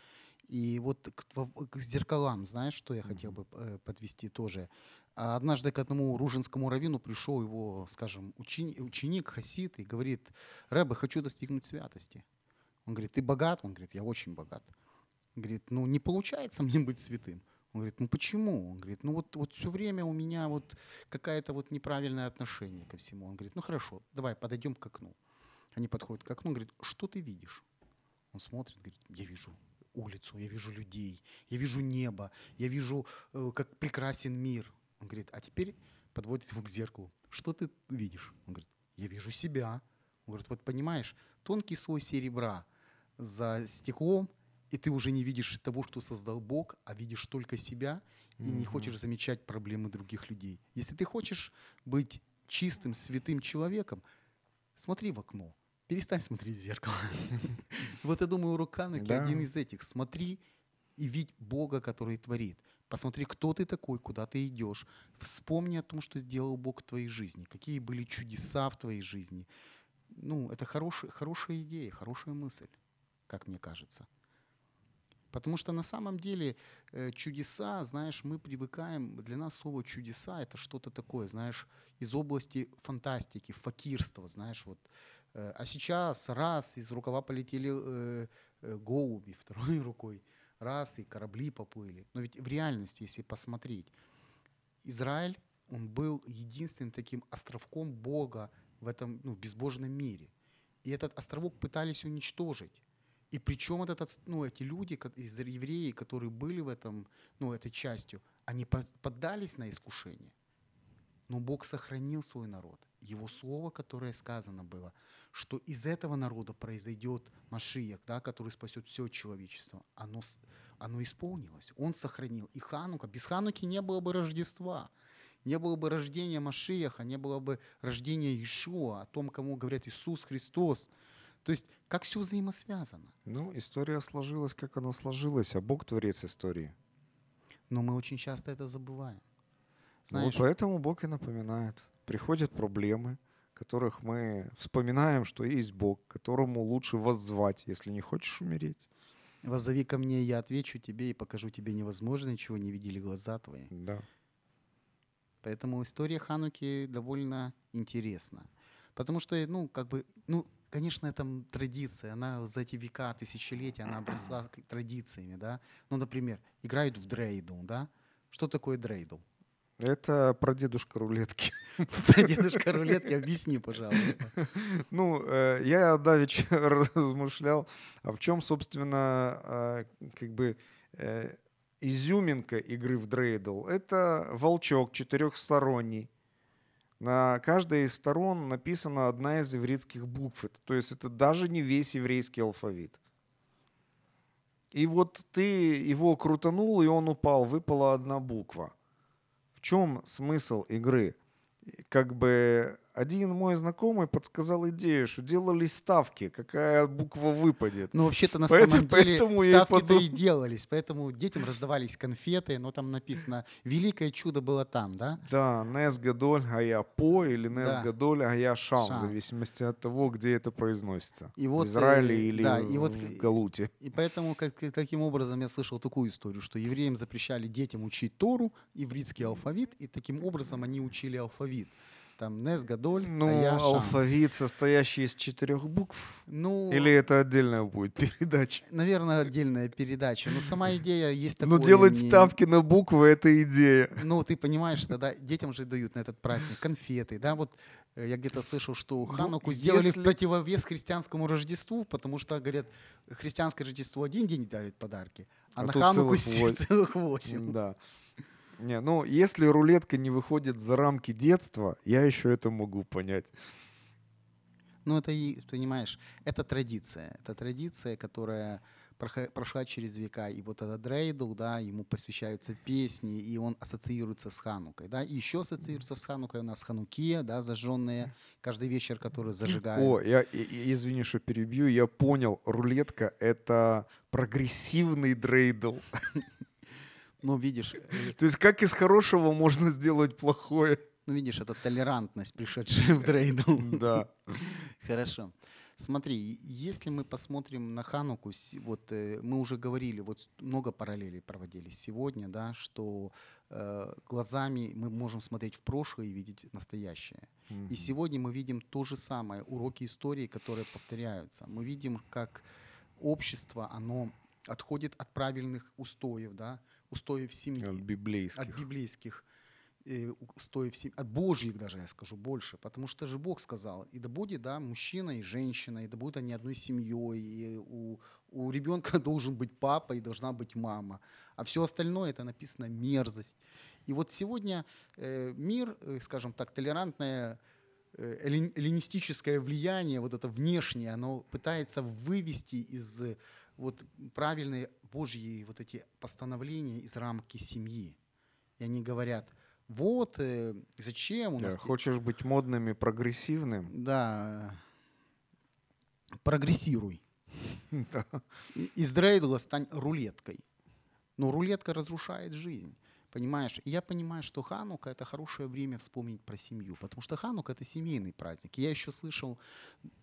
И вот к, к зеркалам, знаешь, что я хотел бы э, подвести тоже. А Однажды к одному ружинскому раввину пришел его, скажем, учени- ученик, хасид, и говорит, Рэбе, хочу достигнуть святости. Он говорит, ты богат? Он говорит, я очень богат. Говорит, ну не получается мне быть святым. Он говорит, ну почему? Он говорит, ну вот, вот все время у меня вот какое-то вот неправильное отношение ко всему. Он говорит, ну хорошо, давай подойдем к окну. Они подходят к окну, он говорит, что ты видишь? Он смотрит, говорит, я вижу улицу, я вижу людей, я вижу небо, я вижу, э, как прекрасен мир. Он говорит, а теперь подводит его к зеркалу. Что ты видишь? Он говорит, я вижу себя. Он говорит, вот понимаешь, тонкий слой серебра за стеклом, и ты уже не видишь того, что создал Бог, а видишь только себя и не Мгм. хочешь замечать проблемы других людей. Если ты хочешь быть чистым, святым человеком, смотри в окно, перестань смотреть в зеркало. Вот я думаю, урок один из этих. Смотри и видь Бога, который творит. Посмотри, кто ты такой, куда ты идешь. Вспомни о том, что сделал Бог в твоей жизни, какие были чудеса в твоей жизни. Ну, это хорошая, хорошая идея, хорошая мысль, как мне кажется. Потому что на самом деле э, чудеса, знаешь, мы привыкаем, для нас слово чудеса это что-то такое, знаешь, из области фантастики, факирства, знаешь, вот. Э, А сейчас раз из рукава полетели э, голуби второй рукой, раз и корабли поплыли. Но ведь в реальности, если посмотреть, Израиль, он был единственным таким островком Бога в этом ну, безбожном мире. И этот островок пытались уничтожить. И причем этот, ну, эти люди, из евреи, которые были в этом, ну, этой частью, они по- поддались на искушение. Но Бог сохранил свой народ. Его слово, которое сказано было, что из этого народа произойдет Машиях, да, который спасет все человечество, оно, оно исполнилось. Он сохранил. И Ханука, без Хануки не было бы Рождества, не было бы рождения Машиаха, не было бы рождения Иешуа, о том, кому говорят Иисус Христос. То есть, как все взаимосвязано. Ну, история сложилась, как она сложилась, а Бог творец истории. Но мы очень часто это забываем. Ну, Знаешь, вот поэтому Бог и напоминает. Приходят проблемы, которых мы вспоминаем, что есть Бог, которому лучше воззвать, если не хочешь умереть. воззови ко мне, я отвечу тебе и покажу тебе невозможное, чего не видели глаза твои. Да. Поэтому история Хануки довольно интересна. Потому что, ну, как бы, ну, конечно, это традиция, она за эти века, тысячелетия, она обросла традициями, да. Ну, например, играют в дрейдл, да. Что такое дрейдл? Это прадедушка рулетки. Про дедушка рулетки объясни, пожалуйста. Ну, э, я давеча размышлял, а в чем, собственно, э, как бы э, изюминка игры в дрейдл? Это волчок четырехсторонний. На каждой из сторон написана одна из ивритских букв. То есть это даже не весь еврейский алфавит. И вот ты его крутанул, и он упал, выпала одна буква. В чем смысл игры? как бы один мой знакомый подсказал идею, что делались ставки, какая буква выпадет. Ну, вообще-то на Поэтому- самом деле поэтому я и ставки-то и подумал. делались, поэтому детям раздавались конфеты, но там написано «Великое чудо было там», да? Да, Нес Гадоль Гая По или Нес Да. Гадоль Гая Шам, в зависимости от того, где это произносится. И вот, в Израиле э, или да, и вот, в Галуте. И поэтому как, таким образом я слышал такую историю, что евреям запрещали детям учить Тору, ивритский алфавит, и таким образом они учили алфавит. Там Нес, Гадоль, Ну, Ая, Шам. алфавит, состоящий из четырех букв. Ну, Или это отдельная будет передача? наверное, отдельная передача. Но сама идея есть Ну, такое. делать не- ставки на буквы — это идея. Ну, ты понимаешь, тогда детям же дают на этот праздник конфеты, да, вот э, я где-то слышал, что Хануку сделали Ну, если- в противовес христианскому Рождеству, потому что, говорят, христианское Рождество один день дарит подарки, а, А на Хануку целых се- восемь. целых восемь. Да. Не, ну, если рулетка не выходит за рамки детства, я еще это могу понять. Ну, это, и, понимаешь, это традиция. Это традиция, которая прошла через века. И вот этот дрейдл, да, ему посвящаются песни, и он ассоциируется с Ханукой, да. И еще ассоциируется с Ханукой у нас Ханукия, да, зажженные каждый вечер, который зажигают. О, я, извини, что перебью, я понял, рулетка — это прогрессивный дрейдл. Ну, видишь, э, То есть как из хорошего можно сделать плохое? ну, видишь, это толерантность, пришедшая в дрейдл. Да. Хорошо. Смотри, если мы посмотрим на Хануку, вот э, мы уже говорили, вот много параллелей проводились сегодня, да, что э, глазами мы можем смотреть в прошлое и видеть настоящее. И сегодня мы видим то же самое, уроки истории, которые повторяются. Мы видим, как общество, оно отходит от правильных устоев, да, устоев семьи От библейских. от библейских э, устоев, сем- от божьих даже, я скажу, больше. Потому что же Бог сказал, и да будет, да, мужчина и женщина, и да будут они одной семьей, и у, у ребенка должен быть папа и должна быть мама. А все остальное, это написано мерзость. И вот сегодня э, мир, э, скажем так, толерантное эллин- эллинистическое влияние, вот это внешнее, оно пытается вывести из вот правильные Божьи вот эти постановления из рамки семьи. И они говорят, вот э, зачем у нас... Хочешь быть модным и прогрессивным? Да, прогрессируй. Из дрейдла стань рулеткой. Но рулетка разрушает жизнь. Понимаешь? И я понимаю, что Ханука это хорошее время вспомнить про семью, потому что Ханука это семейный праздник. Я еще слышал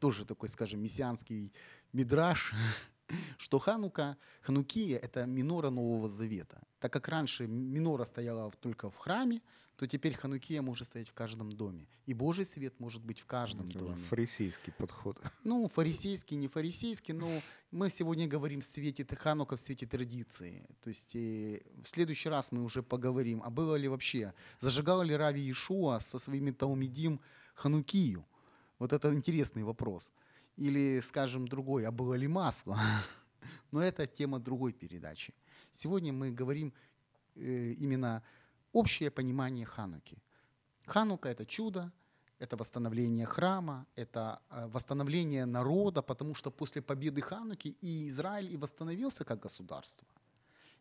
тоже такой, скажем, мессианский мидраж, что Ханука, Ханукия это минора Нового Завета. Так как раньше минора стояла только в храме, то теперь Ханукия может стоять в каждом доме. И Божий свет может быть в каждом Это доме. Фарисейский подход. Ну, фарисейский, не фарисейский, но мы сегодня говорим в свете Ханука, в свете традиции. То есть э, в следующий раз мы уже поговорим, а было ли вообще, зажигал ли Рави Иешуа со своими Таумидим Ханукию? Вот это интересный вопрос. Или, скажем, другой, а было ли масло? Но это тема другой передачи. Сегодня мы говорим э, именно общее понимание Хануки. Ханука – это чудо, это восстановление храма, это э, восстановление народа, потому что после победы Хануки и Израиль и восстановился как государство.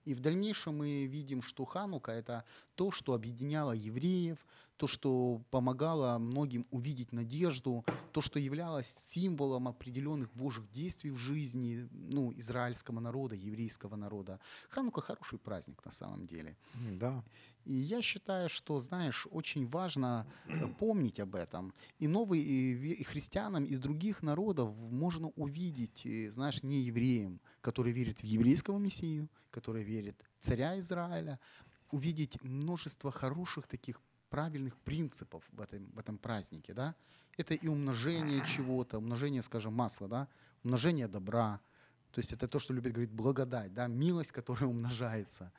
И в дальнейшем мы видим, что Ханука – это то, что объединяло евреев, то, что помогало многим увидеть надежду, то, что являлось символом определенных Божьих действий в жизни ну, израильского народа, еврейского народа. Ханука – хороший праздник на самом деле. Да. И я считаю, что, знаешь, очень важно э, помнить об этом. И новым и христианам из других народов можно увидеть, э, знаешь, не евреям, которые верят в еврейского мессию, которые верят в царя Израиля, увидеть множество хороших таких правильных принципов в этом, в этом празднике, да. Это и умножение чего-то, умножение, скажем, масла, да, умножение добра. То есть это то, что любит говорить благодать, да, милость, которая умножается.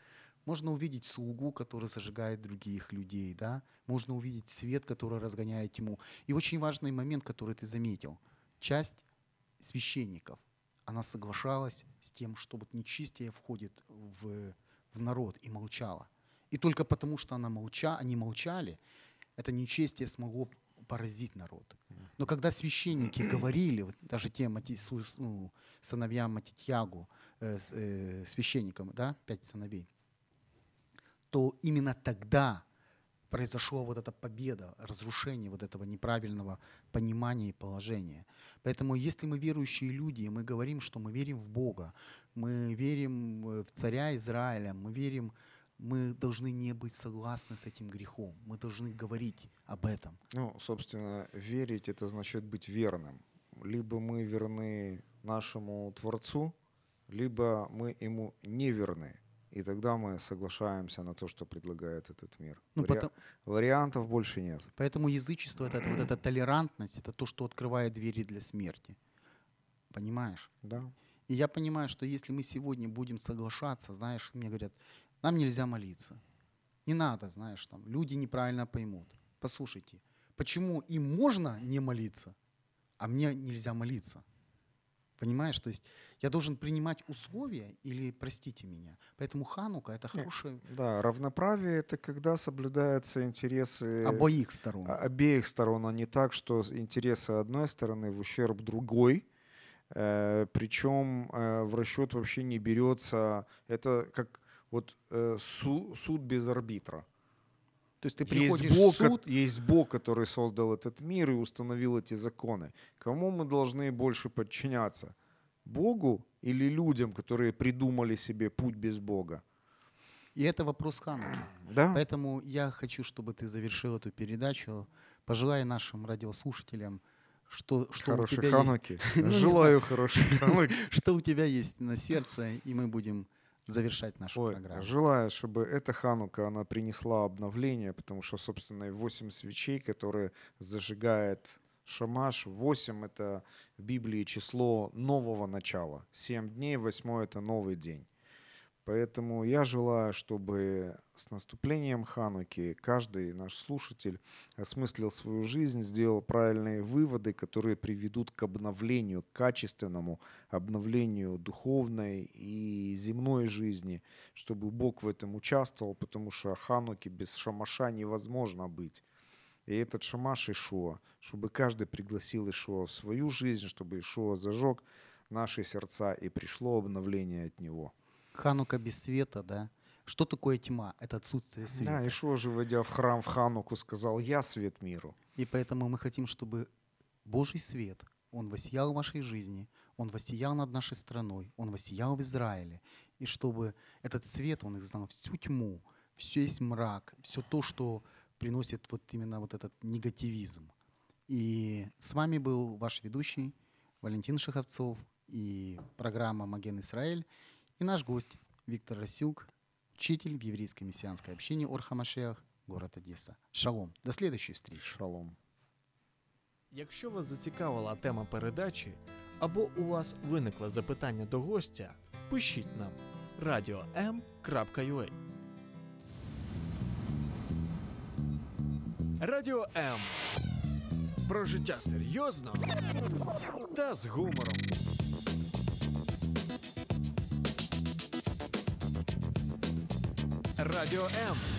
Можно увидеть слугу, который зажигает других людей, да? Можно увидеть свет, который разгоняет тьму. И очень важный момент, который ты заметил. Часть священников, она соглашалась с тем, что вот нечистие входит в, в народ и молчала. И только потому, что она молча, они молчали, это нечестие смогло поразить народ. Но когда священники говорили, вот даже тем ну, сыновьям Матитьягу, э, э, священникам, да, пять сыновей, то именно тогда произошла вот эта победа, разрушение вот этого неправильного понимания и положения. Поэтому если мы верующие люди, мы говорим, что мы верим в Бога, мы верим э, в царя Израиля, мы верим, мы должны не быть согласны с этим грехом, мы должны говорить об этом. Ну, собственно, верить это значит быть верным. Либо мы верны нашему Творцу, либо мы ему не верны. И тогда мы соглашаемся на то, что предлагает этот мир. Ну, Вари- потом- Вариантов больше нет. Поэтому язычество это, вот эта толерантность, это то, что открывает двери для смерти. Понимаешь? Да. И я понимаю, что если мы сегодня будем соглашаться, знаешь, мне говорят, нам нельзя молиться. Не надо, знаешь, там, люди неправильно поймут. Послушайте, почему им можно не молиться, а мне нельзя молиться? Понимаешь, то есть я должен принимать условия или простите меня. Поэтому Ханука это хорошее Да, равноправие это когда соблюдаются интересы обоих сторон. обеих сторон, а не так, что интересы одной стороны в ущерб другой. Э, причем э, в расчет вообще не берется. Это как вот э, су- суд без арбитра. То есть ты Есть приходишь Бог, в суд, есть Бог, который создал этот мир и установил эти законы. Кому мы должны больше подчиняться? Богу или людям, которые придумали себе путь без Бога? и это вопрос Хануки. Да? Поэтому я хочу, чтобы ты завершил эту передачу. Пожелай нашим радиослушателям, что, что у Хорошей тебя есть хануки. Ну, не Желаю хорошей хануки. что у тебя есть на сердце, и мы будем завершать нашу Ой, программу. желаю, чтобы эта ханука, она принесла обновление, потому что, собственно, и 8 свечей, которые зажигает Шамаш, 8 — это в Библии число нового начала. 7 дней, 8 — это новый день. Поэтому я желаю, чтобы с наступлением Хануки каждый наш слушатель осмыслил свою жизнь, сделал правильные выводы, которые приведут к обновлению, к качественному обновлению духовной и земной жизни, чтобы Бог в этом участвовал, потому что Хануки без шамаша невозможно быть. И этот шамаш Ишуа, чтобы каждый пригласил Ишуа в свою жизнь, чтобы Ишуа зажег наши сердца и пришло обновление от него. Ханука без света, да? Что такое тьма? Это отсутствие света. Да, Ишуа же, войдя в храм в Хануку, сказал, я свет миру. И поэтому мы хотим, чтобы Божий свет, Он воссиял в вашей жизни, Он воссиял над нашей страной, Он воссиял в Израиле. И чтобы этот свет, Он изгнал всю тьму, все есть мрак, все то, что приносит вот именно вот этот негативизм. И с вами был ваш ведущий Валентин Шаховцов и программа «Маген Израиль» и наш гость Виктор Расюк, учитель в еврейской мессианской общине Орхамашех, город Одесса. Шалом. До следующей встречи. Шалом. Якщо вас зацікавила тема передачі або у вас виникло запитання до гостя, пишіть нам radio.m.ua Радіо М. Про життя серйозно та з гумором. Радіо М.